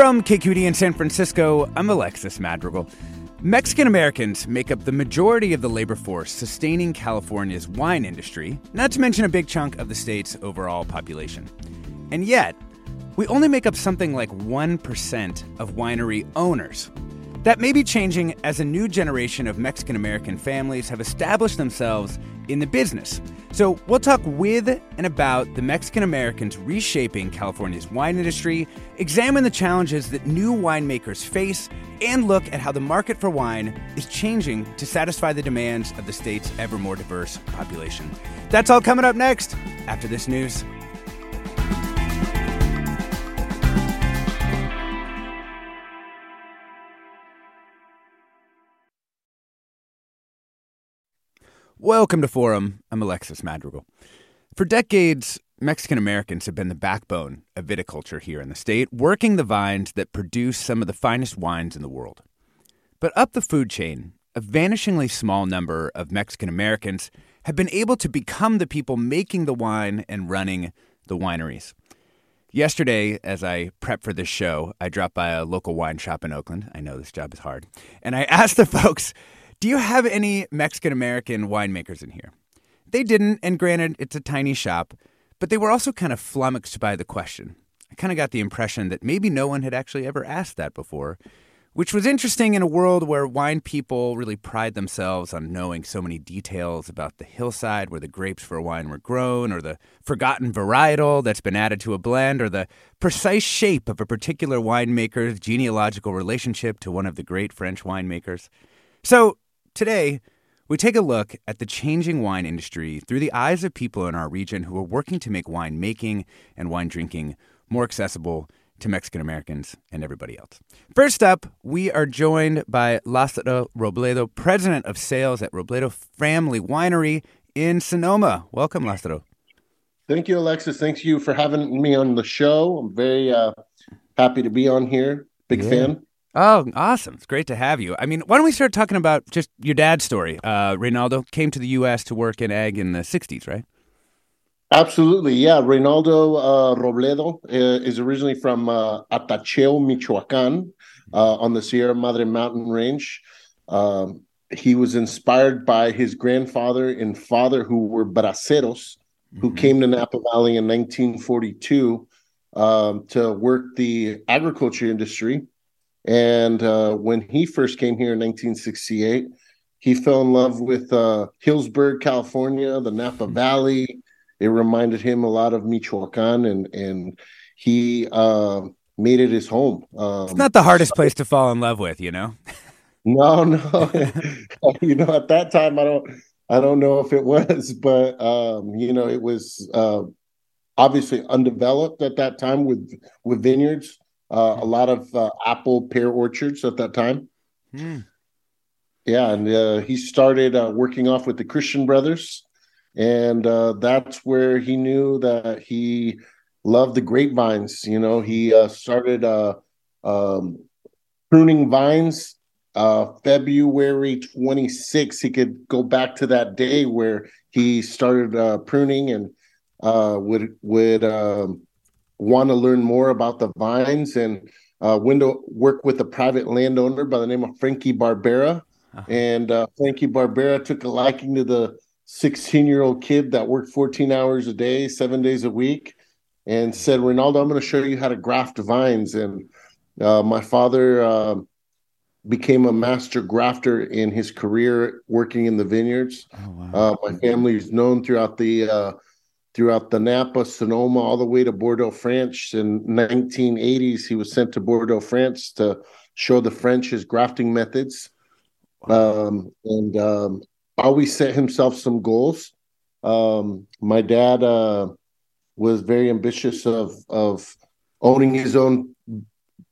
From KQED in San Francisco, I'm Alexis Madrigal. Mexican Americans make up the majority of the labor force sustaining California's wine industry, not to mention a big chunk of the state's overall population. And yet, we only make up something like 1% of winery owners. That may be changing as a new generation of Mexican American families have established themselves in the business. So, we'll talk with and about the Mexican Americans reshaping California's wine industry, examine the challenges that new winemakers face, and look at how the market for wine is changing to satisfy the demands of the state's ever more diverse population. That's all coming up next after this news. Welcome to Forum. I'm Alexis Madrigal. For decades, Mexican Americans have been the backbone of viticulture here in the state, working the vines that produce some of the finest wines in the world. But up the food chain, a vanishingly small number of Mexican Americans have been able to become the people making the wine and running the wineries. Yesterday, as I prep for this show, I dropped by a local wine shop in Oakland. I know this job is hard. And I asked the folks do you have any Mexican American winemakers in here? They didn't, and granted, it's a tiny shop, but they were also kind of flummoxed by the question. I kind of got the impression that maybe no one had actually ever asked that before, which was interesting in a world where wine people really pride themselves on knowing so many details about the hillside where the grapes for wine were grown, or the forgotten varietal that's been added to a blend, or the precise shape of a particular winemaker's genealogical relationship to one of the great French winemakers. So, Today, we take a look at the changing wine industry through the eyes of people in our region who are working to make wine making and wine drinking more accessible to Mexican Americans and everybody else. First up, we are joined by Lázaro Robledo, president of sales at Robledo Family Winery in Sonoma. Welcome, Lázaro. Thank you, Alexis. Thank you for having me on the show. I'm very uh, happy to be on here. Big yeah. fan. Oh, awesome. It's great to have you. I mean, why don't we start talking about just your dad's story? Uh, Reynaldo came to the U.S. to work in ag in the 60s, right? Absolutely. Yeah. Reynaldo uh, Robledo uh, is originally from uh, Atacheo, Michoacan, uh, on the Sierra Madre mountain range. Um, he was inspired by his grandfather and father, who were braceros, who mm-hmm. came to Napa Valley in 1942 um, to work the agriculture industry and uh, when he first came here in 1968, he fell in love with uh, Healdsburg, California, the Napa hmm. Valley. It reminded him a lot of Michoacan, and and he uh, made it his home. Um, it's not the hardest place to fall in love with, you know. no, no, you know, at that time, I don't, I don't know if it was, but um, you know, it was uh, obviously undeveloped at that time with with vineyards uh, a lot of uh, apple pear orchards at that time. Mm. Yeah, and uh, he started uh, working off with the Christian Brothers, and uh, that's where he knew that he loved the grapevines. You know, he uh, started um, pruning vines. February 26, he could go back to that day where he started pruning and would would um, want to learn more about the vines and uh, window work with a private landowner by the name of Frankie Barbera. Uh-huh. And uh, Frankie Barbera took a liking to the 16 year old kid that worked 14 hours a day, seven days a week, and said, Ronaldo, I'm going to show you how to graft vines. And uh, my father uh, became a master grafter in his career working in the vineyards. Oh, wow. Uh, my family is known throughout the uh, throughout the Napa, Sonoma, all the way to Bordeaux, France. In 1980s, he was sent to Bordeaux, France to show the French his grafting methods, um, and um, always set himself some goals. Um, my dad uh, was very ambitious of of owning his own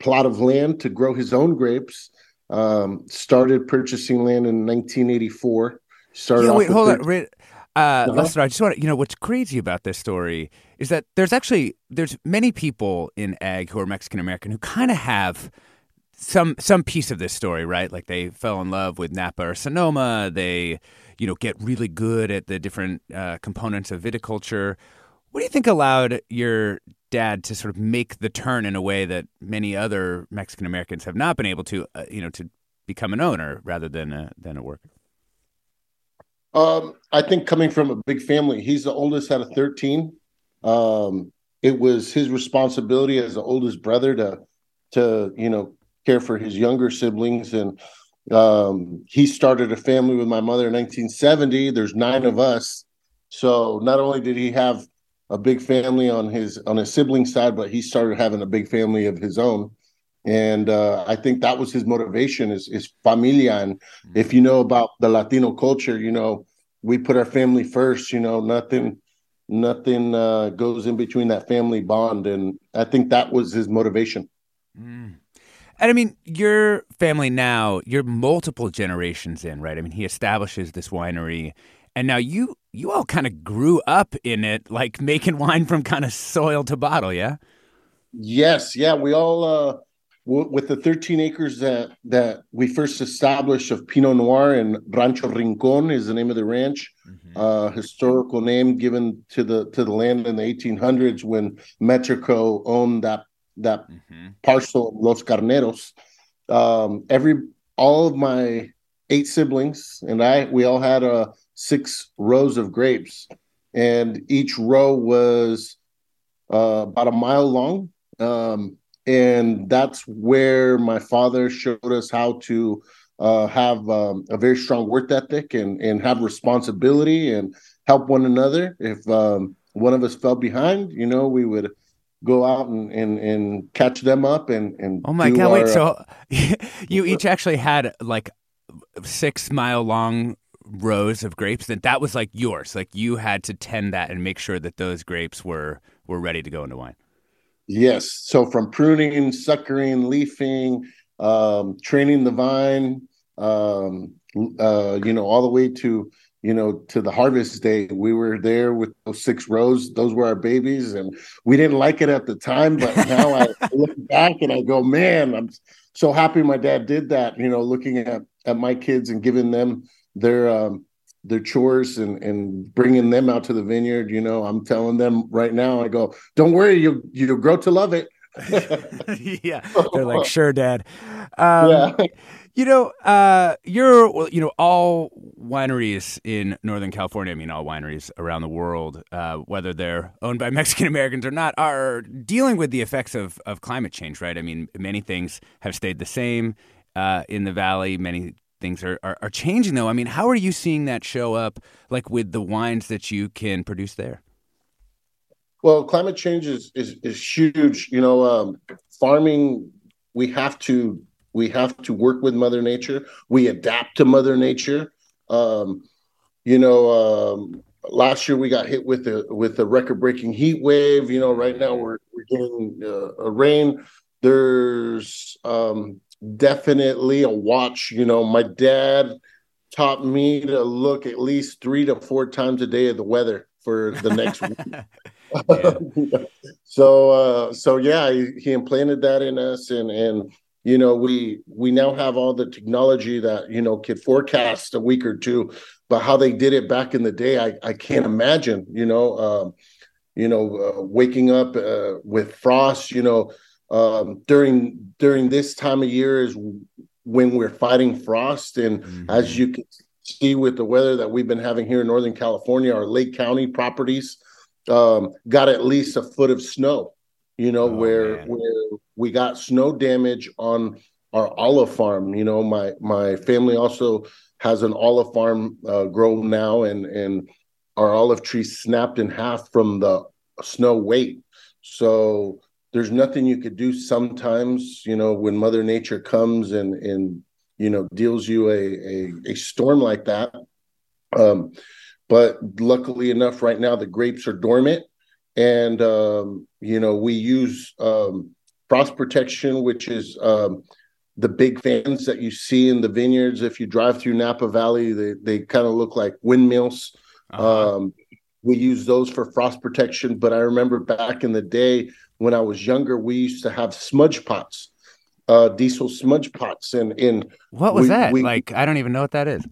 plot of land to grow his own grapes. Um, started purchasing land in 1984. Started yeah, wait, hold 13- on. Uh, uh-huh. Lázaro, I just want to, you know, what's crazy about this story is that there's actually there's many people in ag who are Mexican American who kind of have some some piece of this story, right? Like they fell in love with Napa or Sonoma. They, you know, get really good at the different uh, components of viticulture. What do you think allowed your dad to sort of make the turn in a way that many other Mexican Americans have not been able to, uh, you know, to become an owner rather than a, than a worker? Um, I think coming from a big family, he's the oldest out of 13. Um, it was his responsibility as the oldest brother to, to, you know, care for his younger siblings. And um, he started a family with my mother in 1970. There's nine of us. So not only did he have a big family on his on his sibling side, but he started having a big family of his own. And uh, I think that was his motivation is is familia. And mm-hmm. if you know about the Latino culture, you know we put our family first. You know nothing nothing uh, goes in between that family bond, and I think that was his motivation. Mm. And I mean, your family now, you're multiple generations in, right? I mean, he establishes this winery and now you you all kind of grew up in it, like making wine from kind of soil to bottle, yeah? Yes, yeah. We all uh with the 13 acres that that we first established of Pinot Noir and Rancho Rincon is the name of the ranch. Mm-hmm. Uh, historical name given to the to the land in the 1800s when Mexico owned that that mm-hmm. parcel of Los Carneros. Um, every all of my eight siblings and I, we all had a six rows of grapes, and each row was uh, about a mile long. Um, and that's where my father showed us how to uh, have um, a very strong work ethic and and have responsibility and help one another. If um, one of us fell behind, you know, we would go out and, and, and catch them up and, and oh my god our, wait so you each actually had like six mile long rows of grapes that that was like yours like you had to tend that and make sure that those grapes were were ready to go into wine yes so from pruning suckering leafing um, training the vine um, uh, you know all the way to you know, to the harvest day. We were there with those six rows. Those were our babies, and we didn't like it at the time. But now I look back and I go, man, I'm so happy my dad did that. You know, looking at at my kids and giving them their um, their chores and and bringing them out to the vineyard. You know, I'm telling them right now. I go, don't worry, you you'll grow to love it. yeah, they're like, sure, Dad. Um, yeah. You know, uh, you're you know all wineries in Northern California. I mean, all wineries around the world, uh, whether they're owned by Mexican Americans or not, are dealing with the effects of of climate change. Right? I mean, many things have stayed the same uh, in the valley. Many things are, are, are changing, though. I mean, how are you seeing that show up, like with the wines that you can produce there? Well, climate change is is, is huge. You know, um, farming we have to we have to work with Mother Nature. We adapt to Mother Nature. Um, you know, um, last year we got hit with a with a record breaking heat wave. You know, right now we're we're getting uh, a rain. There's um, definitely a watch. You know, my dad taught me to look at least three to four times a day at the weather for the next week. so uh, so yeah, he, he implanted that in us, and and you know we we now have all the technology that you know could forecast a week or two but how they did it back in the day i i can't imagine you know um, you know uh, waking up uh, with frost you know um, during during this time of year is when we're fighting frost and mm-hmm. as you can see with the weather that we've been having here in northern california our lake county properties um, got at least a foot of snow you know, oh, where man. where we got snow damage on our olive farm. You know, my my family also has an olive farm uh, grow now, and and our olive tree snapped in half from the snow weight. So there's nothing you could do sometimes, you know, when Mother Nature comes and and you know deals you a a, a storm like that. Um, but luckily enough, right now the grapes are dormant, and um, you know we use um, frost protection, which is um, the big fans that you see in the vineyards. If you drive through Napa Valley, they they kind of look like windmills. Uh-huh. Um, we use those for frost protection. But I remember back in the day when I was younger, we used to have smudge pots, uh, diesel smudge pots, and in what was we, that? We, like I don't even know what that is.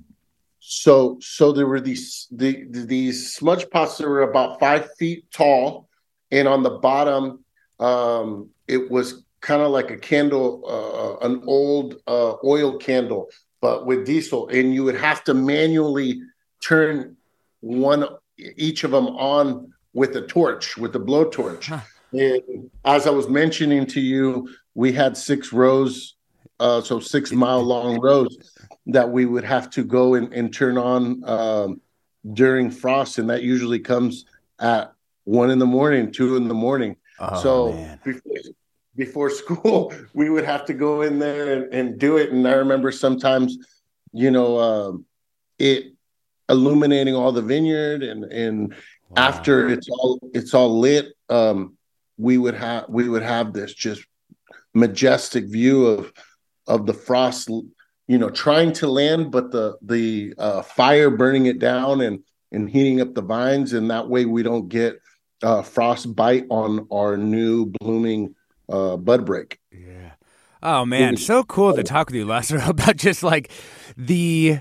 So so there were these the, these smudge pots that were about five feet tall, and on the bottom, um, it was kind of like a candle, uh, an old uh, oil candle, but with diesel, and you would have to manually turn one each of them on with a torch, with a blowtorch. Huh. And as I was mentioning to you, we had six rows, uh, so six mile long rows that we would have to go and, and turn on um, during frost, and that usually comes at one in the morning, two in the morning. Oh, so before, before, school, we would have to go in there and, and do it. And I remember sometimes, you know, um, it illuminating all the vineyard, and and wow. after it's all it's all lit, um, we would have we would have this just majestic view of of the frost you know trying to land but the the uh, fire burning it down and and heating up the vines. And that way we don't get uh, frost bite on our new blooming uh, bud break. Yeah. Oh man. So cool to talk with you Lázaro about just like the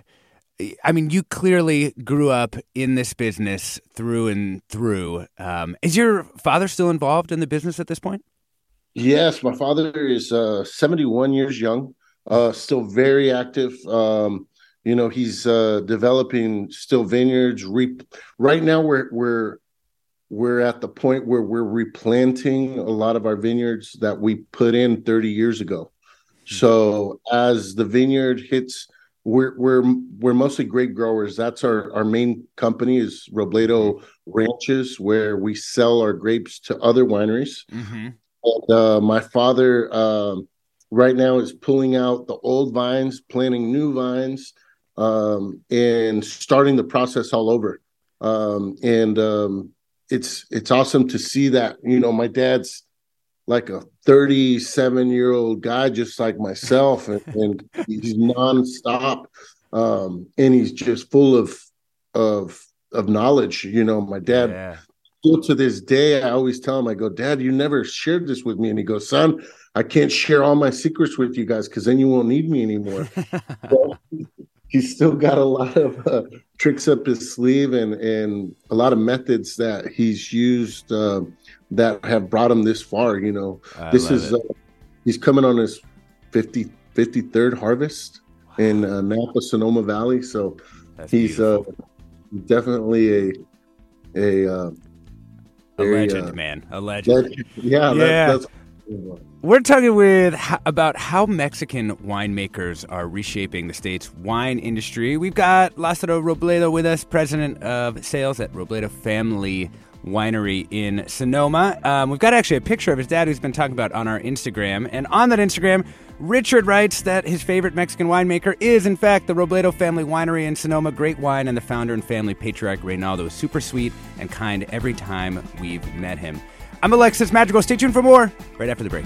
I mean, you clearly grew up in this business through and through. Um, is your father still involved in the business at this point? Yes, my father is uh, 71 years young uh, still very active. Um, you know, he's uh, developing still vineyards. Re- right now, we're we're we're at the point where we're replanting a lot of our vineyards that we put in 30 years ago. Hmm. So as the vineyard hits, we're we're we're mostly grape growers. That's our our main company is Robledo Ranches, where we sell our grapes to other wineries. Mm-hmm. And uh, my father. Um, right now is pulling out the old vines, planting new vines, um, and starting the process all over. Um, and um, it's it's awesome to see that. You know, my dad's like a 37 year old guy, just like myself, and, and he's nonstop, um, and he's just full of of of knowledge. You know, my dad. Yeah. Still to this day, I always tell him, I go, Dad, you never shared this with me. And he goes, Son, I can't share all my secrets with you guys because then you won't need me anymore. he's still got a lot of uh, tricks up his sleeve and and a lot of methods that he's used uh, that have brought him this far. You know, I this is uh, he's coming on his 50, 53rd harvest wow. in uh, Napa Sonoma Valley. So That's he's uh, definitely a a uh, a legend, man, a legend. legend. Yeah, yeah. That, that's we're talking with about how Mexican winemakers are reshaping the state's wine industry. We've got Lázaro Robledo with us, president of sales at Robledo Family Winery in Sonoma. Um, we've got actually a picture of his dad who's been talking about on our Instagram. And on that Instagram, Richard writes that his favorite Mexican winemaker is, in fact, the Robledo Family Winery in Sonoma. Great wine, and the founder and family patriarch Reynaldo is super sweet and kind every time we've met him. I'm Alexis Madrigal. Stay tuned for more right after the break.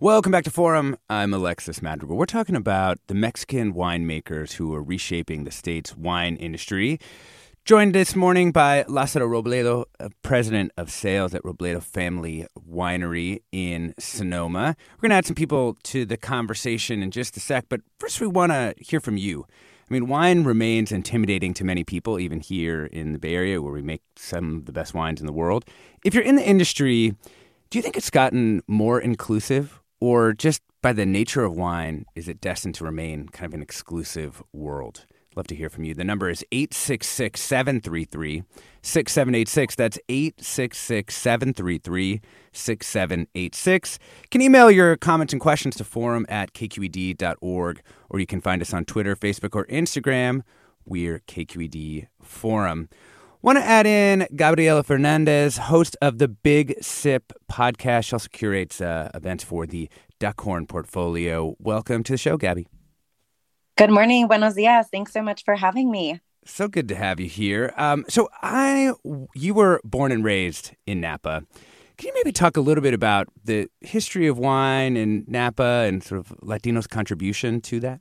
Welcome back to Forum. I'm Alexis Madrigal. We're talking about the Mexican winemakers who are reshaping the state's wine industry. Joined this morning by Lázaro Robledo, uh, president of sales at Robledo Family Winery in Sonoma. We're going to add some people to the conversation in just a sec, but first we want to hear from you. I mean, wine remains intimidating to many people, even here in the Bay Area where we make some of the best wines in the world. If you're in the industry, do you think it's gotten more inclusive, or just by the nature of wine, is it destined to remain kind of an exclusive world? Love to hear from you. The number is 866 733 6786. That's 866 733 6786. You can email your comments and questions to forum at kqed.org, or you can find us on Twitter, Facebook, or Instagram. We're KQED Forum. Want to add in Gabriela Fernandez, host of the Big Sip podcast. She also curates uh, events for the Duckhorn portfolio. Welcome to the show, Gabby. Good morning. Buenos dias. Thanks so much for having me. So good to have you here. Um, so I, you were born and raised in Napa. Can you maybe talk a little bit about the history of wine in Napa and sort of Latino's contribution to that?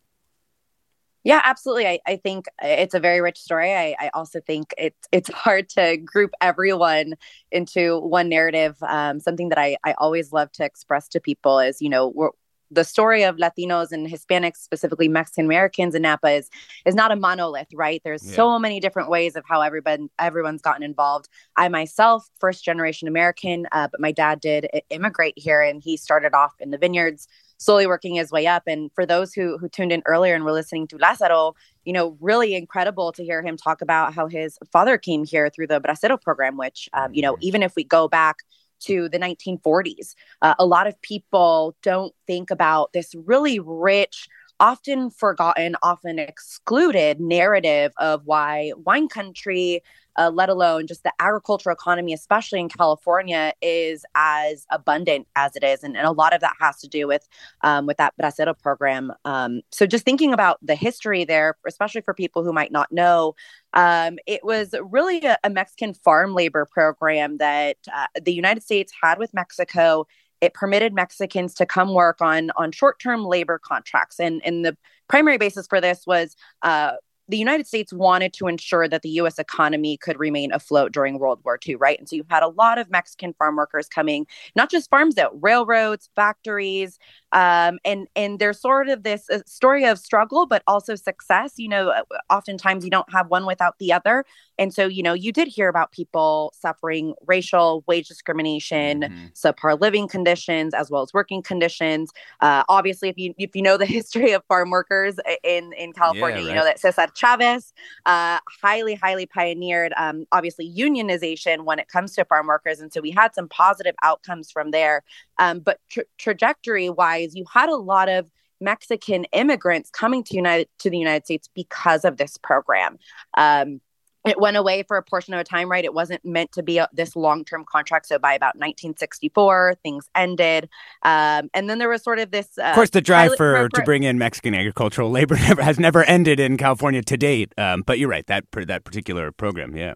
Yeah, absolutely. I, I think it's a very rich story. I, I also think it's it's hard to group everyone into one narrative. Um, something that I, I always love to express to people is, you know, we're, the story of Latinos and Hispanics, specifically Mexican Americans in Napa, is is not a monolith, right? There's yeah. so many different ways of how everybody everyone's gotten involved. I myself, first generation American, uh, but my dad did immigrate here, and he started off in the vineyards, slowly working his way up. And for those who who tuned in earlier and were listening to Lázaro, you know, really incredible to hear him talk about how his father came here through the Bracero program, which, um, you know, mm-hmm. even if we go back to the 1940s. Uh, a lot of people don't think about this really rich, often forgotten, often excluded narrative of why wine country uh, let alone just the agricultural economy, especially in California, is as abundant as it is, and, and a lot of that has to do with um, with that Bracero program. Um, so just thinking about the history there, especially for people who might not know, um, it was really a, a, Mexican farm labor program that uh, the United States had with Mexico. It permitted Mexicans to come work on on short term labor contracts, and and the primary basis for this was uh, the United States wanted to ensure that the US economy could remain afloat during World War II, right? And so you've had a lot of Mexican farm workers coming, not just farms, though, railroads, factories, um, and and there's sort of this uh, story of struggle, but also success. You know, uh, oftentimes you don't have one without the other, and so you know you did hear about people suffering racial wage discrimination, mm-hmm. subpar living conditions, as well as working conditions. Uh, obviously, if you if you know the history of farm workers in in California, yeah, right. you know that Cesar Chavez uh, highly highly pioneered um, obviously unionization when it comes to farm workers, and so we had some positive outcomes from there. Um, but tra- trajectory wise, you had a lot of Mexican immigrants coming to United to the United States because of this program. Um, it went away for a portion of a time, right? It wasn't meant to be a, this long term contract. So by about 1964, things ended. Um, and then there was sort of this. Uh, of course, the drive for program. to bring in Mexican agricultural labor never, has never ended in California to date. Um, but you're right, that, that particular program, yeah.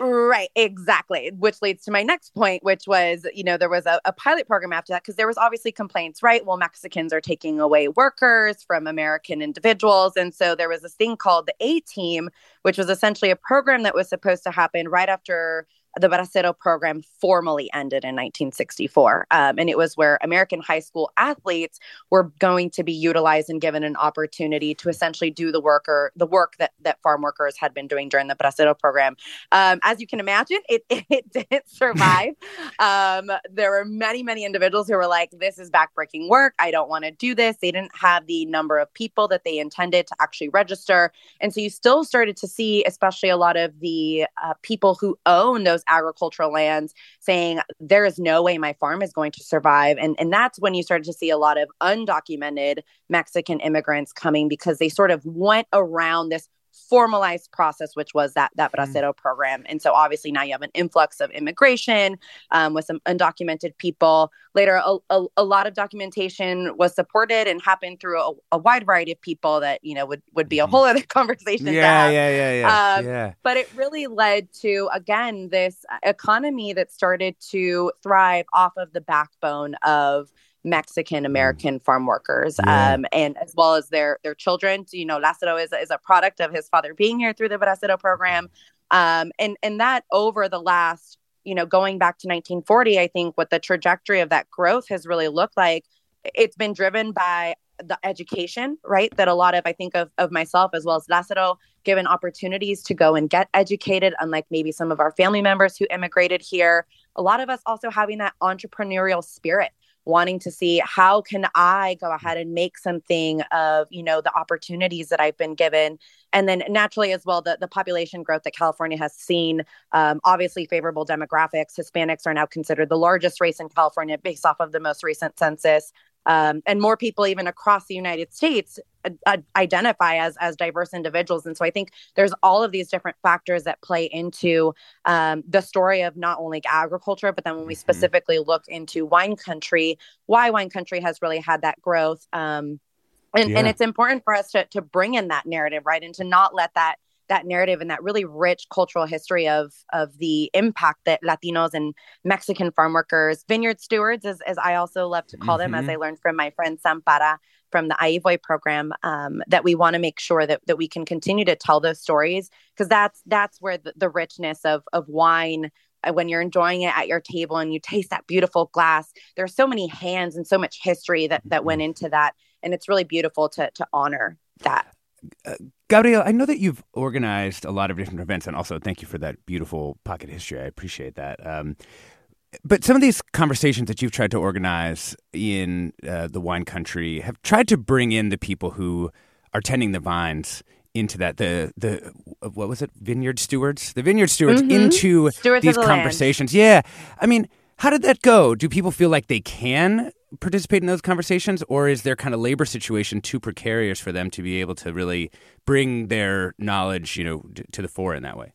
Right, exactly. Which leads to my next point, which was, you know, there was a, a pilot program after that because there was obviously complaints, right? Well, Mexicans are taking away workers from American individuals. And so there was this thing called the A team, which was essentially a program that was supposed to happen right after the Bracero program formally ended in 1964. Um, and it was where American high school athletes were going to be utilized and given an opportunity to essentially do the work or the work that, that farm workers had been doing during the Bracero program. Um, as you can imagine, it, it didn't survive. um, there were many, many individuals who were like, this is backbreaking work. I don't want to do this. They didn't have the number of people that they intended to actually register. And so you still started to see, especially a lot of the uh, people who own those agricultural lands saying there is no way my farm is going to survive. And and that's when you started to see a lot of undocumented mexican immigrants coming because they sort of went around this formalized process, which was that that mm-hmm. bracero mm. program. And so obviously now you have an influx of immigration um, with some undocumented people. Later, a, a, a, lot of documentation was supported and happened through a, a, wide variety of people that you know would would be a mm-hmm. whole other conversation. Yeah, yeah, yeah, yeah, um, yeah. But it really led to again this economy that started to thrive off of the backbone of Mexican American farm workers, yeah. um, and as well as their their children. You know, Lázaro is is a product of his father being here through the Bracero program, um, and and that over the last, you know, going back to 1940, I think what the trajectory of that growth has really looked like, it's been driven by the education, right? That a lot of I think of of myself as well as Lázaro given opportunities to go and get educated, unlike maybe some of our family members who immigrated here. A lot of us also having that entrepreneurial spirit wanting to see how can i go ahead and make something of you know the opportunities that i've been given? And then naturally as well the, the population growth that california has seen um, obviously favorable demographics. Hispanics are now considered the largest race in california based off of the most recent census. Um, and more people even across the United States uh, identify as as diverse individuals. And so I think there's all of these different factors that play into um, the story of not only agriculture, but then when we mm-hmm. specifically look into wine country, why wine country has really had that growth. Um, and, yeah. and it's important for us to, to bring in that narrative, right? And to not let that that narrative and that really rich cultural history of of the impact that Latinos and Mexican farm workers, vineyard stewards, as, as I also love to call mm-hmm. them, as I mm-hmm. learned from my friend Sam Para from the Ahí Voy program, um, that we want to make sure that that we can continue to tell those stories because that's that's where the, the richness of of wine uh, when you're enjoying it at your table and you taste that beautiful glass there's so many hands and so much history that that went mm-hmm. into that and it's really beautiful to to honor that uh, Gabriel, I know that you've organized a lot of different events, and also thank you for that beautiful pocket history. I appreciate that. Um, but some of these conversations that you've tried to organize in uh, the wine country have tried to bring in the people who are tending the vines into that the the what was it vineyard stewards the vineyard stewards mm-hmm. into stewards these the conversations land. yeah i mean how did that go do people feel like they can participate in those conversations, or is their kind of labor situation too precarious for them to be able to really bring their knowledge, you know, to the fore in that way?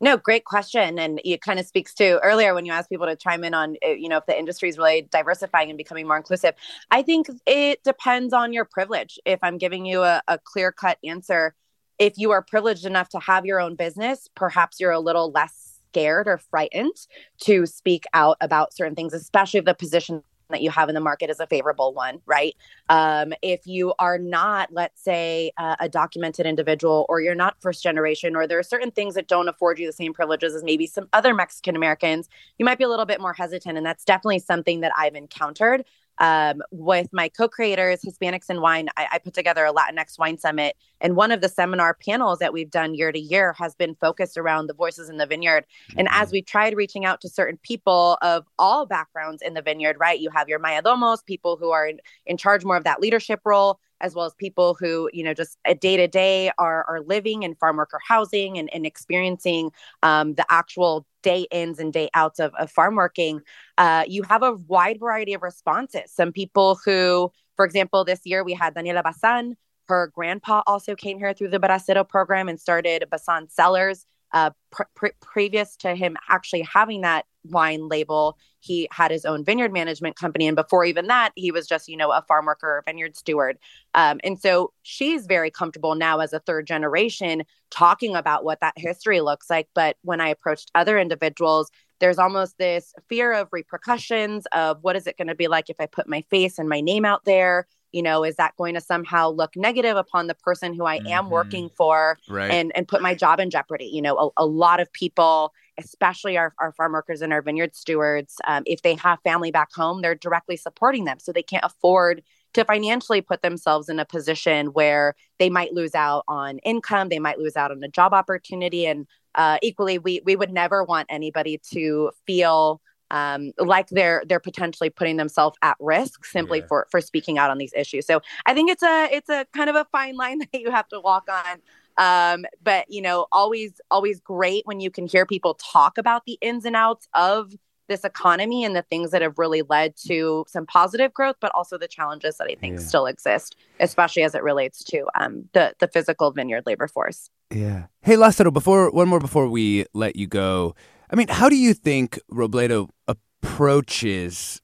No, great question, and it kind of speaks to earlier when you asked people to chime in on, eh, you know, if the industry is really diversifying and becoming more inclusive. I think it depends on your privilege. If I'm giving you a, a clear cut answer, if you are privileged enough to have your own business, perhaps you're a little less scared or frightened to speak out about certain things, especially if the position that you have in the market is a favorable one, right? Um, if you are not, let's say, uh, a documented individual, or you're not first generation, or there are certain things that don't afford you the same privileges as maybe some other Mexican Americans, you might be a little bit more hesitant. And that's definitely something that I've encountered um, with my co-creators hispanics in wine I, I, put together a latinx wine summit and one of the seminar panels that we've done year to year has been focused around the voices in the vineyard mm-hmm. and as we tried reaching out to certain people of all backgrounds in the vineyard right you have your mayordomos people who are in, in charge more of that leadership role as well as people who you know just day to day are are living in farm worker housing and, and experiencing um, the actual day ins and day outs of, of farm working uh, you have a wide variety of responses. Some people who for example this year we had daniela bazan. Her grandpa also came here through the bracero program and started bazan cellars uh, pre- previous to him actually having that wine label, he had his own vineyard management company. And before even that, he was just, you know, a farm worker, vineyard steward. Um, and so she's very comfortable now as a third generation talking about what that history looks like. But when I approached other individuals, there's almost this fear of repercussions of what is it going to be like if I put my face and my name out there? You know is that going to somehow look negative upon the person who i am mm-hmm. working for right. and and put my job in jeopardy you know a, a lot of people especially our, our farm workers and our vineyard stewards um, if they have family back home they're directly supporting them so they can't afford to financially put themselves in a position where they might lose out on income they might lose out on a job opportunity and uh, equally we we would never want anybody to feel um, like they're they're potentially putting themselves at risk simply yeah. for for speaking out on these issues. So I think it's a it's a kind of a fine line that you have to walk on. Um, but you know, always always great when you can hear people talk about the ins and outs of this economy and the things that have really led to some positive growth, but also the challenges that I think yeah. still exist, especially as it relates to um, the the physical vineyard labor force. Yeah. Hey, Lázaro, before one more before we let you go. I mean, how do you think Robledo approaches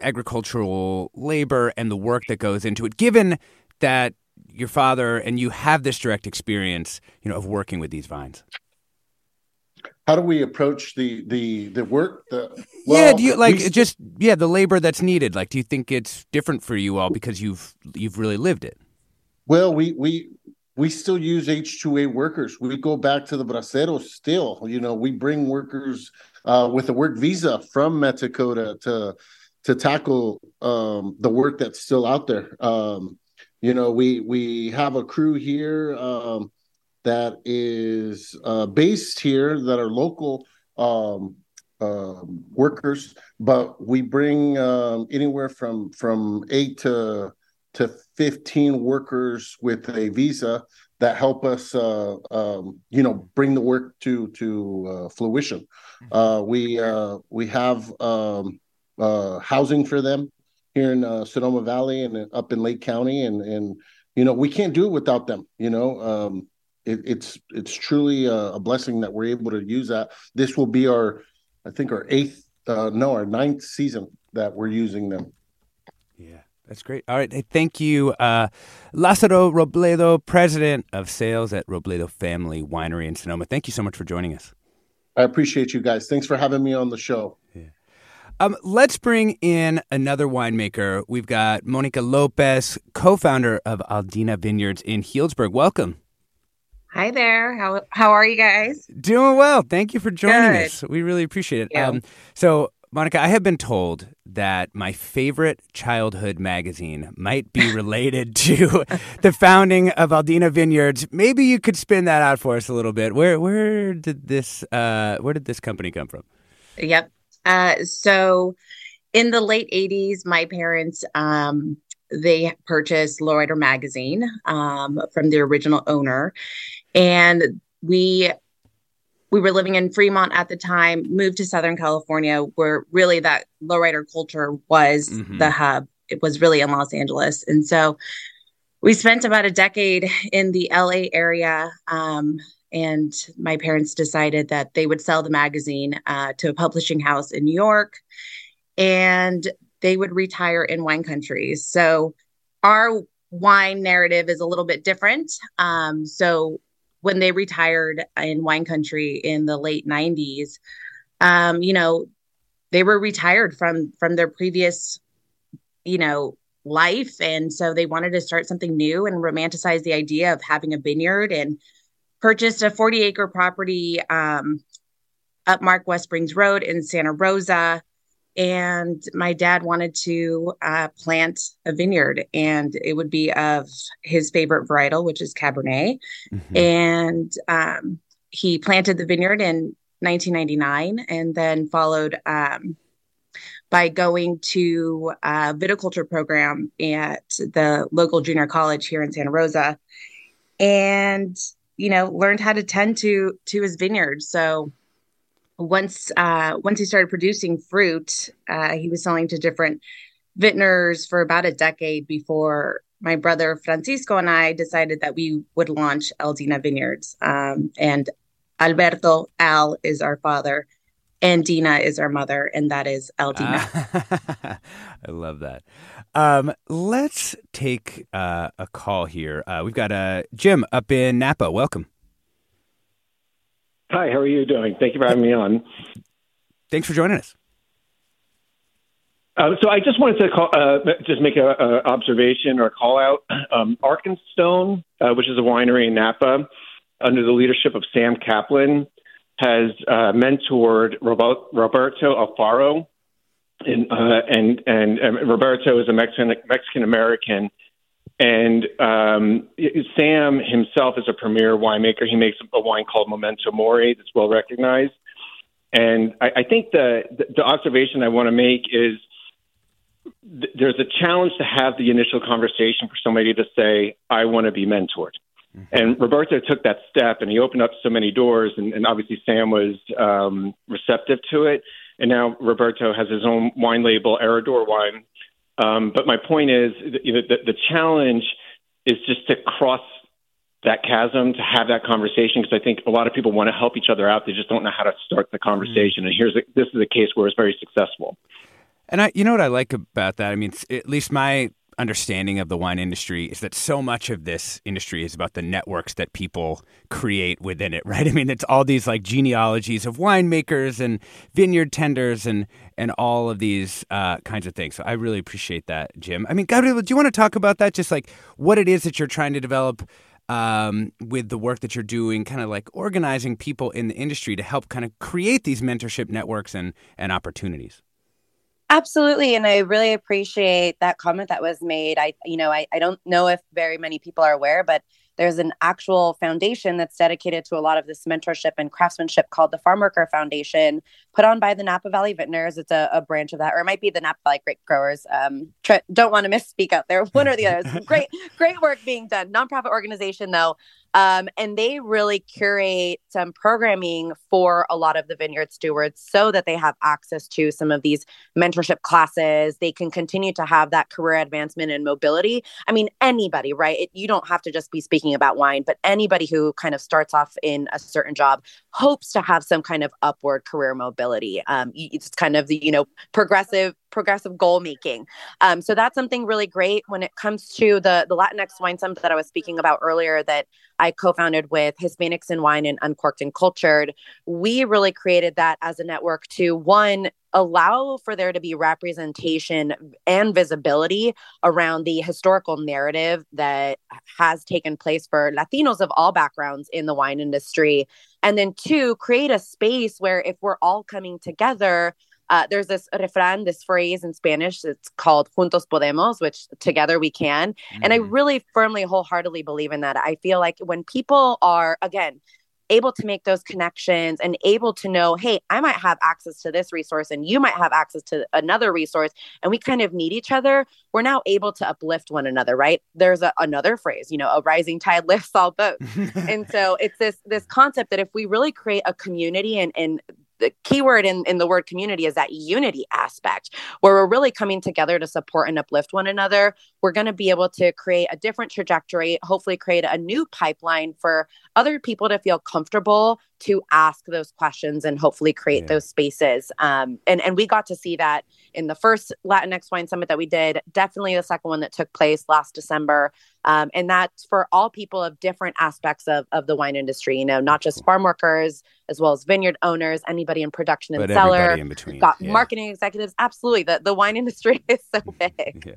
agricultural labor and the work that goes into it, given that your father and you have this direct experience, you know, of working with these vines? How do we approach the the the work? The, well, yeah, do you like we, just yeah the labor that's needed? Like, do you think it's different for you all because you've you've really lived it? Well, we we we still use H2A workers. We go back to the braceros still. You know, we bring workers uh, with a work visa from Mexico to to, tackle um, the work that's still out there. Um, you know, we we have a crew here um, that is uh, based here that are local um, uh, workers, but we bring um, anywhere from from eight to to 15 workers with a visa that help us, uh, um, you know, bring the work to to uh, fruition. Mm-hmm. Uh, we uh, we have um, uh, housing for them here in uh, Sonoma Valley and up in Lake County, and and you know we can't do it without them. You know, um, it, it's it's truly a, a, blessing that we're able to use that. This will be our, I think, our eighth, no, our ninth season that we're using them. That's great. All right. Hey, thank you, uh, Lázaro Robledo, president of sales at Robledo Family Winery in Sonoma. Thank you so much for joining us. I appreciate you guys. Thanks for having me on the show. Yeah. Um, let's bring in another winemaker. We've got Monica Lopez, co founder of Aldina Vineyards in Healdsburg. Welcome. Hi there. How how are you guys? Doing well. Thank you for joining Good. us. We really appreciate it. Um, so Monica, I have been told that my favorite childhood magazine might be related to the founding of Aldina Vineyards. Maybe you could spin that out for us a little bit. Where where did this uh, where did this company come from? Yep. Uh, so in the late 80s, my parents um, they purchased Lowrider magazine um, from the original owner. And we we were living in Fremont at the time, moved to Southern California, where really that lowrider culture was mm-hmm. the hub. It was really in Los Angeles. And so we spent about a decade in the LA area. Um, and my parents decided that they would sell the magazine uh, to a publishing house in New York and they would retire in wine countries. So our wine narrative is a little bit different. Um, so when they retired in wine country in the late 90s um, you know they were retired from from their previous you know life. And so they wanted to start something new and romanticize the idea of having a vineyard and purchased a 40 acre property um, up mark west springs road in santa rosa and my dad wanted to uh, plant a vineyard and it would be of his favorite varietal which is cabernet mm-hmm. and um, he planted the vineyard in 1999 and then followed um, by going to a viticulture program at the local junior college here in santa rosa and you know learned how to tend to to his vineyard so once uh, once he started producing fruit, uh, he was selling to different vintners for about a decade before my brother Francisco and I decided that we would launch Aldina Vineyards. Um, and Alberto Al is our father, and Dina is our mother, and that is Aldina. I love that. Um, let's take uh, a call here. Uh, we've got uh, Jim up in Napa. Welcome. Hi, how are you doing? Thank you for having me on. Thanks for joining us. Uh, so I just wanted to call, uh, just make an observation or a call out. Um, Arkenstone, uh, which is a winery in Napa, under the leadership of Sam Kaplan, has uh, mentored Roberto Alfaro, and, uh, and, and and Roberto is a Mexican Mexican American and um, Sam himself is a premier winemaker. He makes a wine called Memento Mori that's well recognized. And I, I think the, the observation I want to make is th- there's a challenge to have the initial conversation for somebody to say, I want to be mentored. Mm-hmm. And Roberto took that step and he opened up so many doors. And, and obviously, Sam was um, receptive to it. and now Roberto has his own wine label, Herrador Wine. Um, but my point is, the, the, the challenge is just to cross that chasm, to have that conversation, because I think a lot of people want to help each other out. They just don't know how to start the conversation. Mm-hmm. And here's a, this is a case where it's very successful. And I, you know what I like about that? I mean, at least my understanding of the wine industry is that so much of this industry is about the networks that people create within it, right? I mean, it's all these like genealogies of winemakers and vineyard tenders and and all of these uh, kinds of things. So I really appreciate that, Jim. I mean, Gabriel, do you want to talk about that? Just like what it is that you're trying to develop um, with the work that you're doing, kind of like organizing people in the industry to help kind of create these mentorship networks and and opportunities. Absolutely. And I really appreciate that comment that was made. I, you know, I, I don't know if very many people are aware, but there's an actual foundation that's dedicated to a lot of this mentorship and craftsmanship called the Farm Worker Foundation, put on by the Napa Valley Vintners. It's a, a branch of that, or it might be the Napa Valley Grape Growers. Um, don't want to misspeak out there, one or the other. great, great work being done. Nonprofit organization, though, um, and they really curate some programming for a lot of the vineyard stewards so that they have access to some of these mentorship classes. They can continue to have that career advancement and mobility. I mean, anybody, right? It, you don't have to just be speaking about wine, but anybody who kind of starts off in a certain job hopes to have some kind of upward career mobility. Um, it's kind of the, you know, progressive progressive goal making. Um, so that's something really great when it comes to the the Latinx wine summit that I was speaking about earlier that I co-founded with Hispanics in Wine and Uncorked and Cultured. We really created that as a network to one allow for there to be representation and visibility around the historical narrative that has taken place for Latinos of all backgrounds in the wine industry. And then two, create a space where if we're all coming together, uh, there's this refran, this phrase in Spanish. It's called "Juntos podemos," which together we can. Mm-hmm. And I mm-hmm. really firmly, wholeheartedly believe in that. I feel like when people are again able to make those connections and able to know, hey, I might have access to this resource and you might have access to another resource, and we kind of need each other, we're now able to uplift one another, right? There's a, another phrase, you know, a rising tide lifts all boats. and so it's this this concept that if we really create a community and, and the keyword in, in the word community is that unity aspect where we're really coming together to support and uplift one another. We're going to be able to create a different trajectory hopefully create a new pipeline for other people to feel comfortable to ask those questions and hopefully create yeah. those spaces. Um, and and we got to see that in the first latinx wine summit that we did definitely the second one that took place last december um, and that's for all people of different aspects of, of the wine industry, you know, not just farm workers, as well as vineyard owners, anybody in production and but cellar. In between. Got yeah. marketing executives. Absolutely. The, the wine industry is so big. Yeah.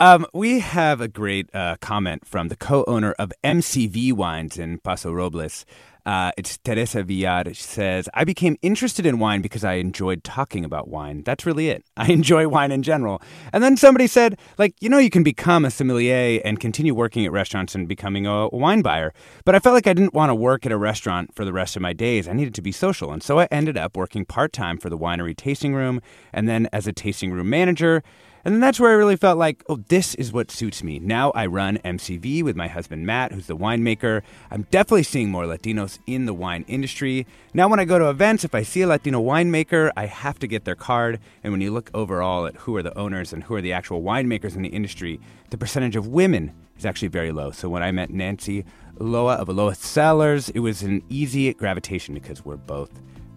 Um, we have a great uh, comment from the co owner of MCV Wines in Paso Robles. Uh, it's Teresa Villar. She says, I became interested in wine because I enjoyed talking about wine. That's really it. I enjoy wine in general. And then somebody said, like, you know, you can become a sommelier and continue working at restaurants and becoming a wine buyer. But I felt like I didn't want to work at a restaurant for the rest of my days. I needed to be social. And so I ended up working part time for the winery tasting room and then as a tasting room manager. And then that's where I really felt like, oh, this is what suits me. Now I run MCV with my husband Matt, who's the winemaker. I'm definitely seeing more Latinos in the wine industry. Now, when I go to events, if I see a Latino winemaker, I have to get their card. And when you look overall at who are the owners and who are the actual winemakers in the industry, the percentage of women is actually very low. So when I met Nancy Ulloa of Ulloa Cellars, it was an easy gravitation because we're both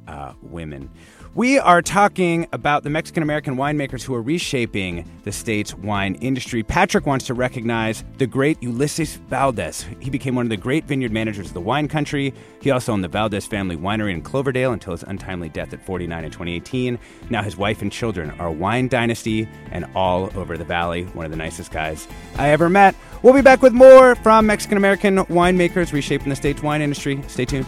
uh, women. We are talking about the Mexican American winemakers who are reshaping the state's wine industry. Patrick wants to recognize the great Ulysses Valdez. He became one of the great vineyard managers of the wine country. He also owned the Valdez family winery in Cloverdale until his untimely death at 49 in 2018. Now his wife and children are a wine dynasty and all over the valley. One of the nicest guys I ever met. We'll be back with more from Mexican American winemakers reshaping the state's wine industry. Stay tuned.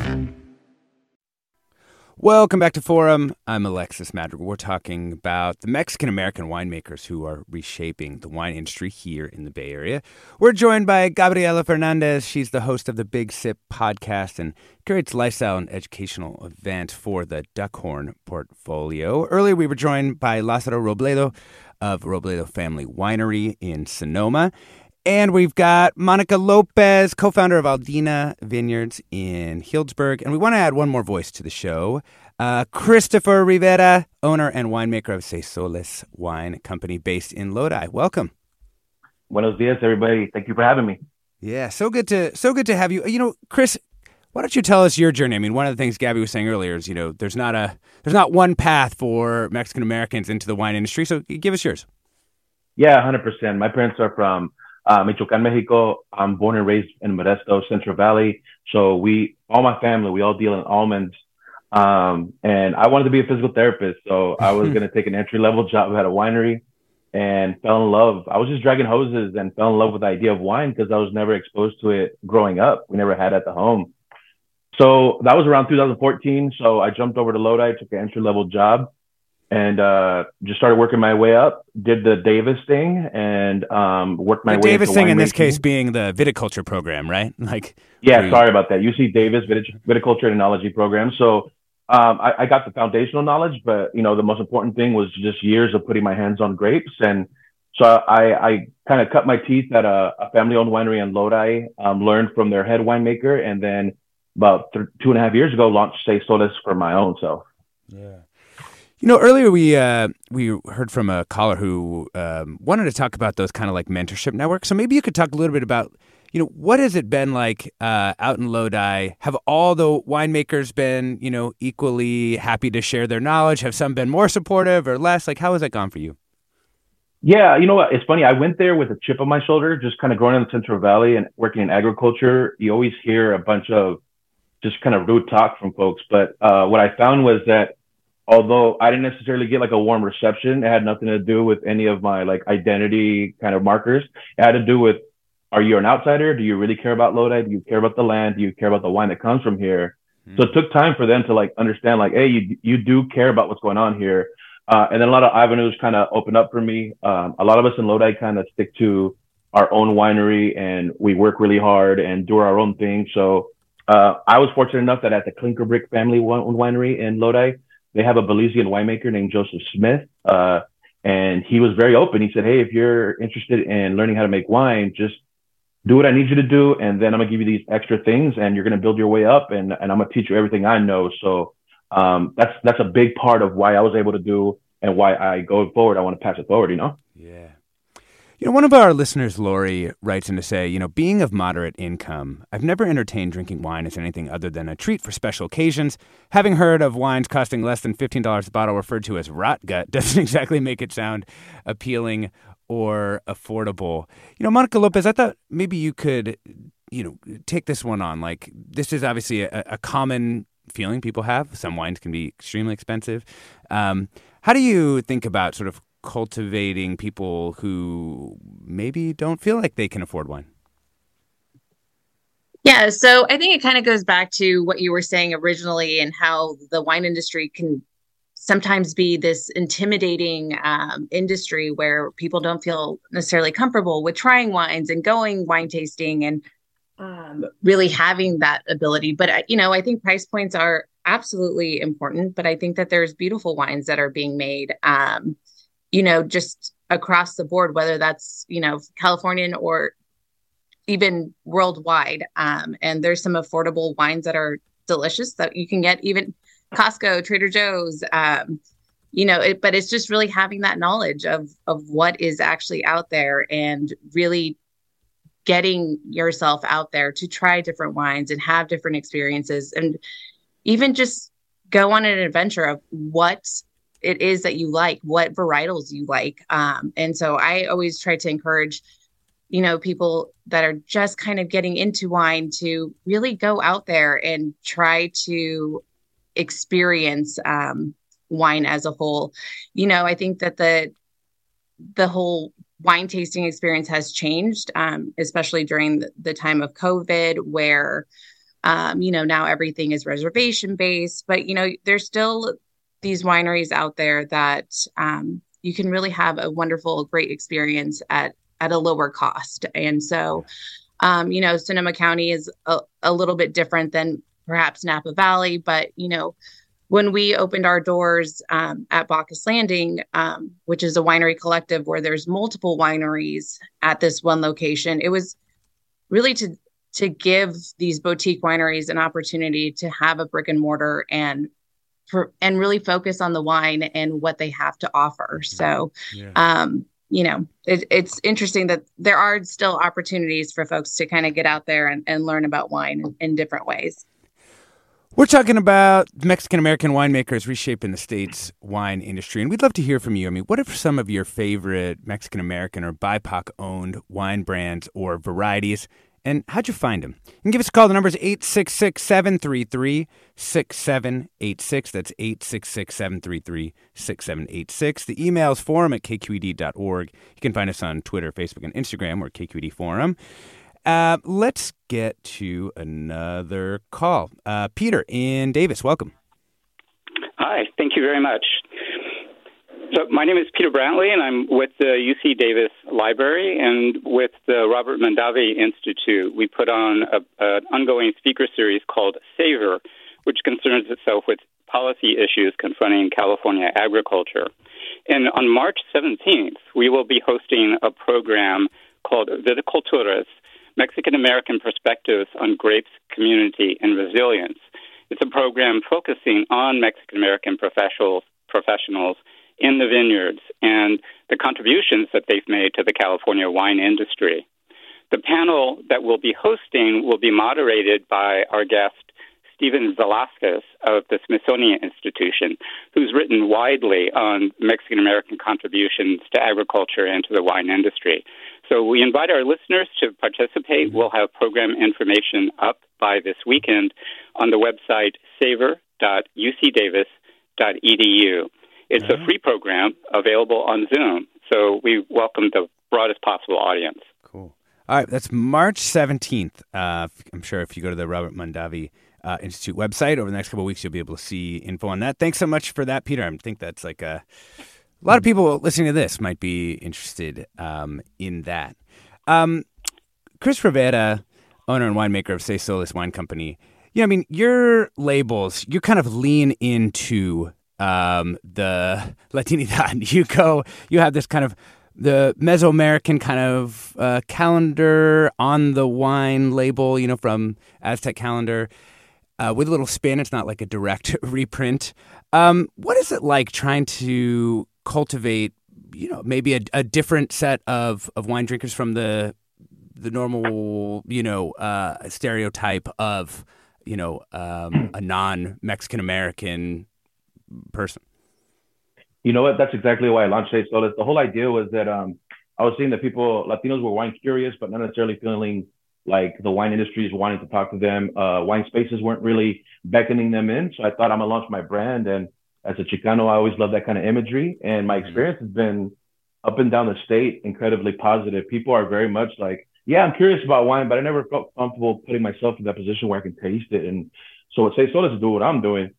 Welcome back to Forum. I'm Alexis Madrigal. We're talking about the Mexican American winemakers who are reshaping the wine industry here in the Bay Area. We're joined by Gabriela Fernandez. She's the host of the Big Sip podcast and curates lifestyle and educational event for the Duckhorn portfolio. Earlier, we were joined by Lazaro Robledo of Robledo Family Winery in Sonoma. And we've got Monica Lopez, co founder of Aldina Vineyards in Healdsburg. And we want to add one more voice to the show. Uh, Christopher Rivera, owner and winemaker of Seis Wine Company based in Lodi. Welcome. Buenos dias, everybody. Thank you for having me. Yeah, so good to so good to have you. You know, Chris, why don't you tell us your journey? I mean, one of the things Gabby was saying earlier is, you know, there's not a there's not one path for Mexican Americans into the wine industry. So give us yours. Yeah, hundred percent. My parents are from uh, Michoacan, Mexico. I'm born and raised in Modesto, Central Valley. So we, all my family, we all deal in almonds. Um, and I wanted to be a physical therapist. So I was going to take an entry level job at a winery and fell in love. I was just dragging hoses and fell in love with the idea of wine because I was never exposed to it growing up. We never had it at the home. So that was around 2014. So I jumped over to Lodi, took an entry level job and uh, just started working my way up. Did the Davis thing and um, worked my way the way. Davis thing in this case being the viticulture program, right? Like, yeah, sorry about that. UC Davis Vitic- viticulture and enology program. So um, I, I, got the foundational knowledge, but you know the most important thing was just years of putting my hands on grapes, and so I, I kind of cut my teeth at a, a family-owned winery in Lodi, um, learned from their head winemaker, and then about th- two and a half years ago launched Seis Soles for my own self. Yeah. You know, earlier we uh, we heard from a caller who um, wanted to talk about those kind of like mentorship networks. So maybe you could talk a little bit about, you know, what has it been like uh, out in Lodi? Have all the winemakers been, you know, equally happy to share their knowledge? Have some been more supportive or less? Like, how has that gone for you? Yeah, you know what? It's funny. I went there with a chip on my shoulder, just kind of growing in the Central Valley and working in agriculture. You always hear a bunch of just kind of rude talk from folks. But uh, what I found was that although I didn't necessarily get like a warm reception, it had nothing to do with any of my like identity kind of markers. It had to do with, are you an outsider? Do you really care about Lodi? Do you care about the land? Do you care about the wine that comes from here? Mm-hmm. So it took time for them to like understand like, hey, you, you do care about what's going on here. Uh, and then a lot of avenues kind of open up for me. Um, a lot of us in Lodi kind of stick to our own winery and we work really hard and do our own thing. So uh, I was fortunate enough that at the Clinker Brick family winery in Lodi, they have a Belizean winemaker named Joseph Smith. Uh, and he was very open. He said, Hey, if you're interested in learning how to make wine, just do what I need you to do. And then I'm gonna give you these extra things and you're to build your way up and, and I'm to teach you everything I know. So, um, that's, that's a big part of why I was able to do and why I go forward. I want to pass it forward, you know? Yeah. You know, one of our listeners, Lori, writes in to say, you know, being of moderate income, I've never entertained drinking wine as anything other than a treat for special occasions. Having heard of wines costing less than $15 a bottle referred to as rot gut doesn't exactly make it sound appealing or affordable. You know, Monica Lopez, I thought maybe you could, you know, take this one on. Like, this is obviously a, a common feeling people have. Some wines can be extremely expensive. Um, how do you think about sort of cultivating people who maybe don't feel like they can afford wine? Yeah, so I think it kind of goes back to what you were saying originally and how the wine industry can sometimes be this intimidating um, industry where people don't feel necessarily comfortable with trying wines and going wine tasting and um, really having that ability. But, you know, I think price points are absolutely important, but I think that there's beautiful wines that are being made. Um, you know, just across the board, whether that's, you know, Californian or even worldwide. Um, and there's some affordable wines that are delicious that you can get even Costco, Trader Joe's, um, you know, it, but it's just really having that knowledge of of what is actually out there and really getting yourself out there to try different wines and have different experiences and even just go on an adventure of what it is that you like, what varietals you like. Um, and so I always try to encourage, you know, people that are just kind of getting into wine to really go out there and try to experience um, wine as a whole. You know, I think that the the whole wine tasting experience has changed, um, especially during the, time of COVID, where um, you know now everything is reservation based. But you know, there's still these wineries out there that um, you can really have a wonderful, great experience at at a lower cost. And so, um, you know, Sonoma County is a, a little bit different than perhaps Napa Valley, but you know, when we opened our doors um, at Bacchus Landing, um, which is a winery collective where there's multiple wineries at this one location, it was really to to give these boutique wineries an opportunity to have a brick and mortar and for, and really focus on the wine and what they have to offer. So, yeah. um, you know, it, it's interesting that there are still opportunities for folks to kind of get out there and, and learn about wine in, in different ways. We're talking about Mexican American winemakers reshaping the state's wine industry, and we'd love to hear from you. I mean, what are some of your favorite Mexican American or BIPOC owned wine brands or varieties? And how'd you find him? You can give us a call. The number is 866 733 6786. That's 866 733 6786. The email is forum at kqed.org. You can find us on Twitter, Facebook, and Instagram or KQED Forum. Uh, let's get to another call. Uh, Peter in Davis, welcome. Hi, thank you very much. So, my name is Peter Brantley, and I'm with the UC Davis Library and with the Robert Mondavi Institute. We put on an ongoing speaker series called Savor, which concerns itself with policy issues confronting California agriculture. And on March 17th, we will be hosting a program called Viticulturas Mexican American Perspectives on Grapes, Community, and Resilience. It's a program focusing on Mexican American professionals, professionals in the vineyards and the contributions that they've made to the California wine industry. The panel that we'll be hosting will be moderated by our guest, Stephen Velasquez of the Smithsonian Institution, who's written widely on Mexican American contributions to agriculture and to the wine industry. So we invite our listeners to participate. Mm-hmm. We'll have program information up by this weekend on the website savor.ucdavis.edu. It's a free program available on Zoom, so we welcome the broadest possible audience. Cool. All right, that's March 17th. Uh, I'm sure if you go to the Robert Mondavi uh, Institute website over the next couple of weeks, you'll be able to see info on that. Thanks so much for that, Peter. I think that's like a a lot of people listening to this might be interested um, in that. Um, Chris Rivera, owner and winemaker of Seis Soles Wine Company. Yeah, I mean, your labels, you kind of lean into um, the Latinidad. You go, you have this kind of the Mesoamerican kind of uh, calendar on the wine label, you know, from Aztec calendar. Uh, with a little spin, it's not like a direct reprint. Um, what is it like trying to cultivate, you know, maybe a, a different set of, of wine drinkers from the the normal, you know, uh, stereotype of, you know, um, a non Mexican American person. You know what? That's exactly why I launched Seis Soles. The whole idea was that um, I was seeing that people, Latinos, were wine curious, but not necessarily feeling like the wine industry is wanting to talk to them. Uh, wine spaces weren't really beckoning them in. So I thought I'm gonna launch my brand and as a Chicano, I always love that kind of imagery. And my mm-hmm. experience has been up and down the state incredibly positive. People are very much like, yeah, I'm curious about wine, but I never felt comfortable putting myself in that position where I can taste it. And so what Seis Soles do what I'm doing.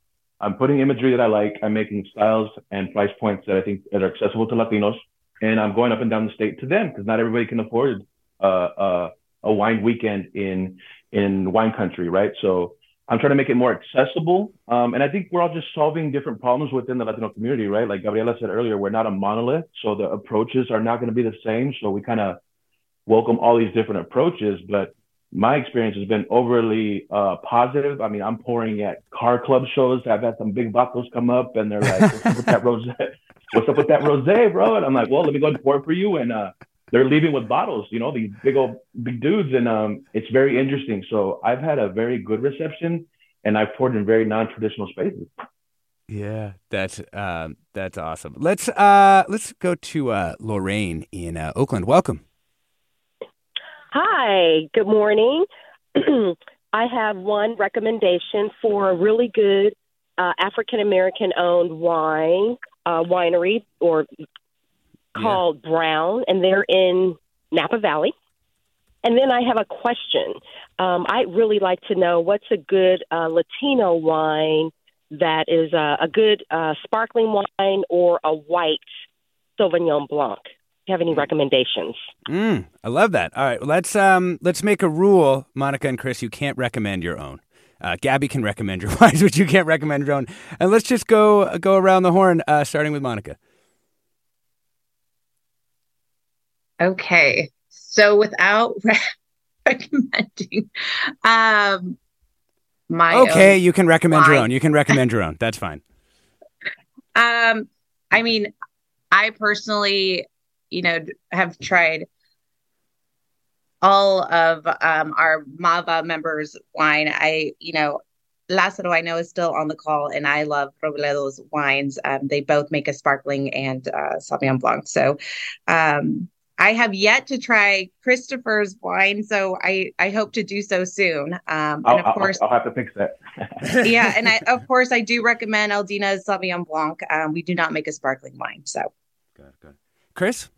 I'm putting imagery that I like. I'm making styles and price points that I think that are accessible to Latinos. And I'm going up and down the state to them because not everybody can afford uh, uh, a wine weekend in in wine country, right? So I'm trying to make it more accessible. Um, and I think we're all just solving different problems within the Latino community, right? Like Gabriela said earlier, we're not a monolith, so the approaches are not going to be the same. So we kind of welcome all these different approaches. But my experience has been overly uh, positive. I mean, I'm pouring at car club shows. I've had some big vatos come up, and they're like, "What's up with that rose? What's up with that rose, bro?" And I'm like, "Well, let me go and pour it for you." And uh, they're leaving with bottles, you know, these big old big dudes, and um, it's very interesting. So I've had a very good reception, and I've poured in very non-traditional spaces. Yeah, that's um, that's awesome. Let's uh, let's go to uh, Lorraine in uh, Oakland. Welcome. Hi. Good morning. I have one recommendation for a really good uh, African American owned wine uh, winery or called yeah. Brown, and they're in Napa Valley. And then I have a question. Um, I'd really like to know what's a good uh, Latino wine that is a, a good uh, sparkling wine or a white Sauvignon Blanc. Do you have any recommendations? Mm, I love that. All right, well, let's um, let's make a rule, Monica and Chris. You can't recommend your own. Uh, Gabby can recommend your wines, but you can't recommend your own. And let's just go go around the horn, uh, starting with Monica. Okay, so without re- recommending, um, my okay, you can recommend wine. your own. You can recommend your own. That's fine. Um, I mean, I personally, you know, have tried all of um, our Mava members' wine. I, you know, Lazaro, I know, is still on the call, and I love Robledo's wines. Um, they both make a sparkling and uh, Sauvignon Blanc. So um, I have yet to try Christopher's wine, so I, I hope to do so soon. Um, and I'll, of course, I'll, I'll, have to fix that. yeah, and I, of course, I do recommend Aldina's Sauvignon Blanc. Um, we do not make a sparkling wine, so. Good, good. Chris.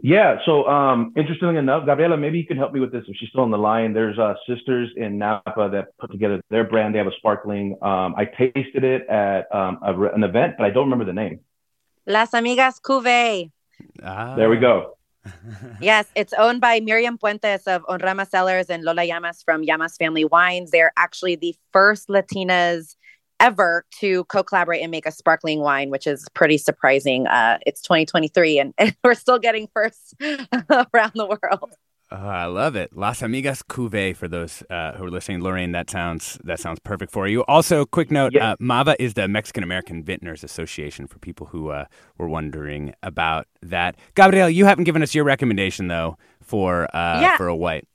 Yeah. So, um, interestingly enough, Gabriela, maybe you can help me with this if she's still on the line. There's uh, sisters in Napa that put together their brand. They have a sparkling. Um, I tasted it at um, a, an event, but I don't remember the name. Las Amigas Cuvée. Ah. There we go. yes, it's owned by Miriam Puentes of Onrama Cellars and Lola Llamas from Llamas Family Wines. They're actually the first Latinas ever to co-collaborate and make a sparkling wine, which is pretty surprising. Uh, it's 2023 and, and, we're still getting first around the world. Oh, I love it. Las Amigas Cuvée for those uh, who are listening. Lorraine, that sounds that sounds perfect for you. Also, quick note: yeah. uh, MAVA is the Mexican American Vintners Association. For people who uh, were wondering about that, Gabriel, you haven't given us your recommendation though for uh, yeah. for a white.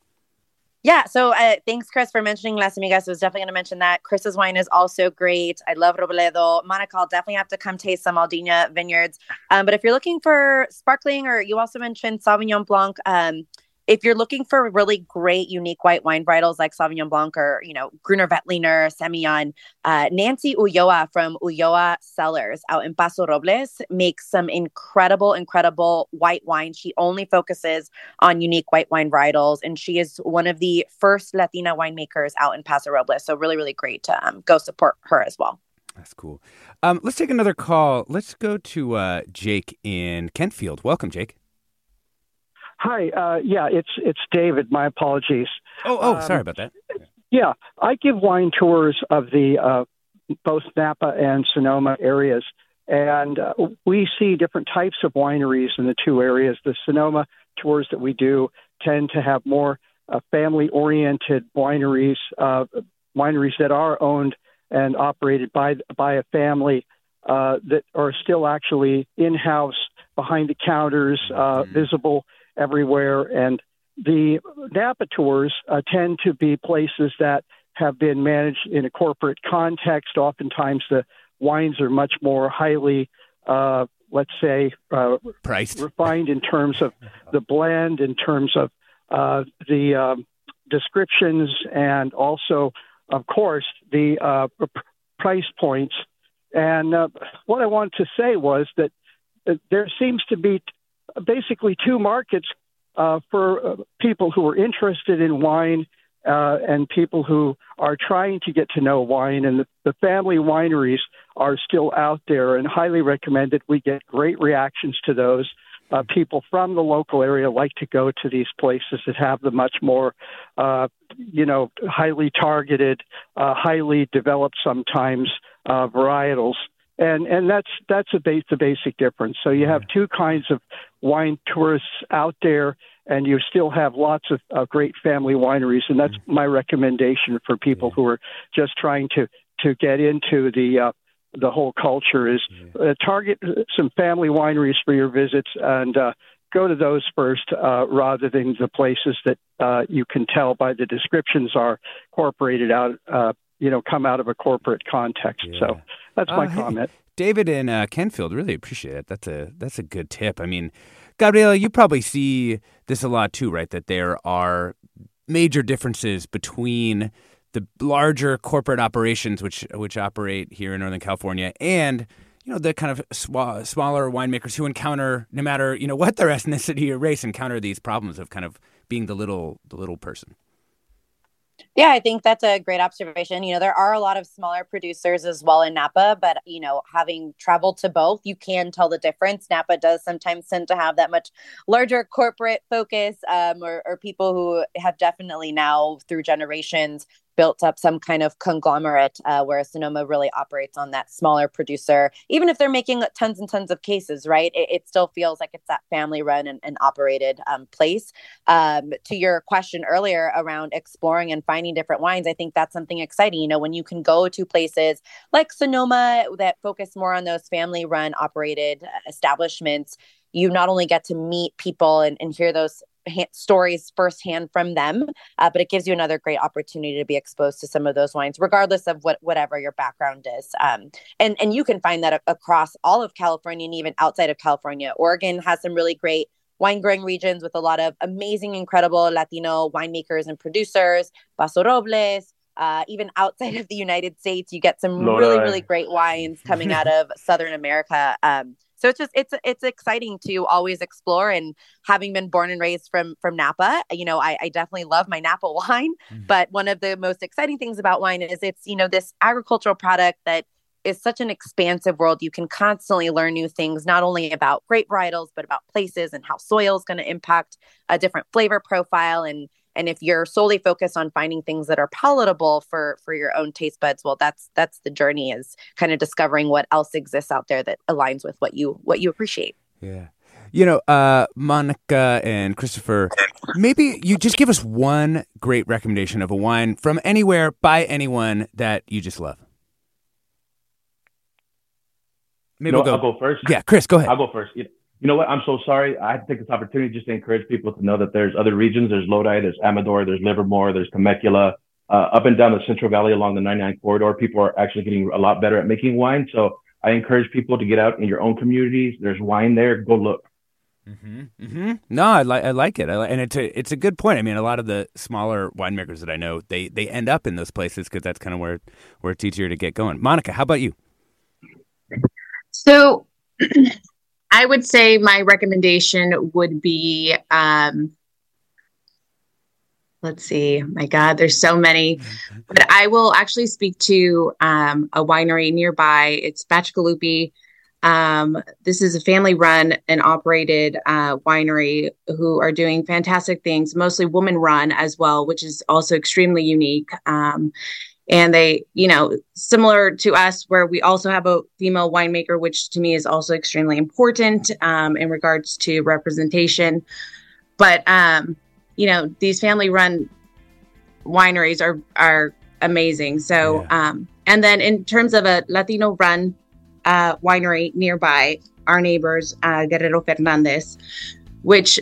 Yeah. So uh, thanks, Chris, for mentioning Las Amigas. I was definitely going to mention that. Chris's wine is also great. I love Robledo. Monica, I'll definitely have to come taste some Aldina vineyards. Um, but if you're looking for sparkling, or you also mentioned Sauvignon Blanc, um, if you're looking for really great, unique white wine varietals like Sauvignon Blanc or, you know, Gruner Veltliner, Semillon, uh, Nancy Ulloa from Ulloa Cellars out in Paso Robles makes some incredible, incredible white wine. She only focuses on unique white wine varietals, and she is one of the first Latina winemakers out in Paso Robles. So, really, really great to um, go support her as well. That's cool. Um, let's take another call. Let's go to uh, Jake in Kentfield. Welcome, Jake. Hi. Uh, yeah, it's it's David. My apologies. Oh, oh, um, sorry about that. Yeah, I give wine tours of the uh, both Napa and Sonoma areas, and uh, we see different types of wineries in the two areas. The Sonoma tours that we do tend to have more uh, family-oriented wineries, uh, wineries that are owned and operated by by a family uh, that are still actually in-house, behind the counters, uh, mm-hmm. visible everywhere. And the Napa tours uh, tend to be places that have been managed in a corporate context. Oftentimes, the wines are much more highly, uh, let's say, uh, priced, refined in terms of the blend, in terms of uh, the um, descriptions, and also, of course, the uh, price points. And uh, what I wanted to say was that there seems to be basically two markets uh, for uh, people who are interested in wine uh, and people who are trying to get to know wine. And the, the family wineries are still out there and highly recommended. We get great reactions to those. Uh, people from the local area like to go to these places that have the much more, uh, you know, highly targeted, uh, highly developed sometimes uh, varietals and and that's that's a base, the basic difference. So you have two kinds of wine tourists out there, and you still have lots of uh, great family wineries, and that's mm-hmm. my recommendation for people who are just trying to to get into the uh, the whole culture is uh, target some family wineries for your visits and uh, go to those first uh, rather than the places that uh, you can tell by the descriptions are incorporated out, uh, you know, come out of a corporate context. Yeah. So that's my hey, comment. David and uh, Kentfield really appreciate it. That's a that's a good tip. I mean, Gabriela, you probably see this a lot too, right? That there are major differences between the larger corporate operations which which operate here in Northern California and you know the kind of sw- smaller winemakers who encounter no matter you know what their ethnicity or race encounter these problems of kind of being the little the little person. Yeah, I think that's a great observation. You know, there are a lot of smaller producers as well in Napa, but you know, having traveled to both, you can tell the difference. Napa does sometimes tend to have that much larger corporate focus, um, or, or people who have definitely now through generations built up some kind of conglomerate uh, where Sonoma really operates on that smaller producer. Even if they're making tons and tons of cases, right? It, it still feels like it's that family run and, and operated um, place. Um, to your question earlier around exploring and finding different wines, I think that's something exciting. You know, when you can go to places like Sonoma that focus more on those family run operated uh, establishments, you not only get to meet people and, and hear those ha- stories firsthand from them, uh, but it gives you another great opportunity to be exposed to some of those wines, regardless of what whatever your background is. Um, and and you can find that across all of California and even outside of California. Oregon has some really great wine growing regions with a lot of amazing, incredible Latino winemakers and producers. Paso Robles, uh, even outside of the United States, you get some really, really great wines coming out of Southern America. Um, so it's just it's it's exciting to always explore and having been born and raised from from napa you know i, I definitely love my napa wine mm-hmm. but one of the most exciting things about wine is it's you know this agricultural product that is such an expansive world you can constantly learn new things not only about grape varietals but about places and how soil is going to impact a different flavor profile and and if you're solely focused on finding things that are palatable for for your own taste buds well that's that's the journey is kind of discovering what else exists out there that aligns with what you what you appreciate yeah you know uh monica and christopher maybe you just give us one great recommendation of a wine from anywhere by anyone that you just love maybe no, we'll go. I'll go first. Yeah, Chris, go ahead. I'll go first you know what? I'm so sorry. I had to take this opportunity just to encourage people to know that there's other regions. There's Lodi, there's Amador, there's Livermore, there's Temecula, uh, up and down the Central Valley along the 99 corridor. People are actually getting a lot better at making wine. So I encourage people to get out in your own communities. There's wine there. Go look. Mm-hmm. Mm-hmm. No, I like I like it, I li- and it's a it's a good point. I mean, a lot of the smaller winemakers that I know, they they end up in those places because that's kind of where where it's easier to get going. Monica, how about you? So I would say my recommendation would be um, let's see, my God, there's so many, but I will actually speak to um, a winery nearby. It's Bacigalupi. Um, this is a family run and operated uh, winery who are doing fantastic things, mostly woman run as well, which is also extremely unique. Um, and they you know similar to us where we also have a female winemaker which to me is also extremely important um, in regards to representation but um, you know these family run wineries are are amazing so yeah. um, and then in terms of a latino run uh, winery nearby our neighbors uh, guerrero fernandez which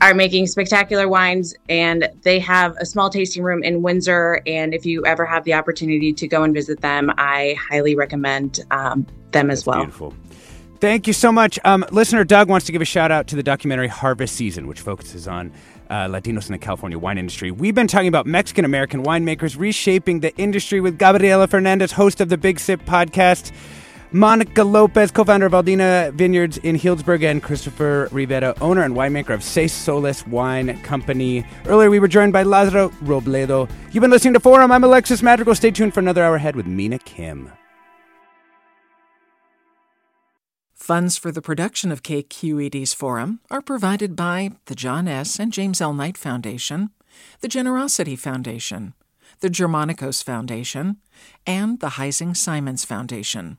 are making spectacular wines and they have a small tasting room in Windsor. And if you ever have the opportunity to go and visit them, I highly recommend um, them as well. Beautiful. Thank you so much. Um, listener Doug wants to give a shout out to the documentary Harvest Season, which focuses on uh, Latinos in the California wine industry. We've been talking about Mexican American winemakers reshaping the industry with Gabriela Fernandez, host of the Big Sip podcast. Monica Lopez, co founder of Aldina Vineyards in Healdsburg, and Christopher Rivera, owner and winemaker of Seis Soles Wine Company. Earlier, we were joined by Lazaro Robledo. You've been listening to Forum. I'm Alexis Madrigal. Stay tuned for another hour ahead with Mina Kim. Funds for the production of KQED's Forum are provided by the John S. and James L. Knight Foundation, the Generosity Foundation, the Germanacos Foundation, and the Heising Simons Foundation.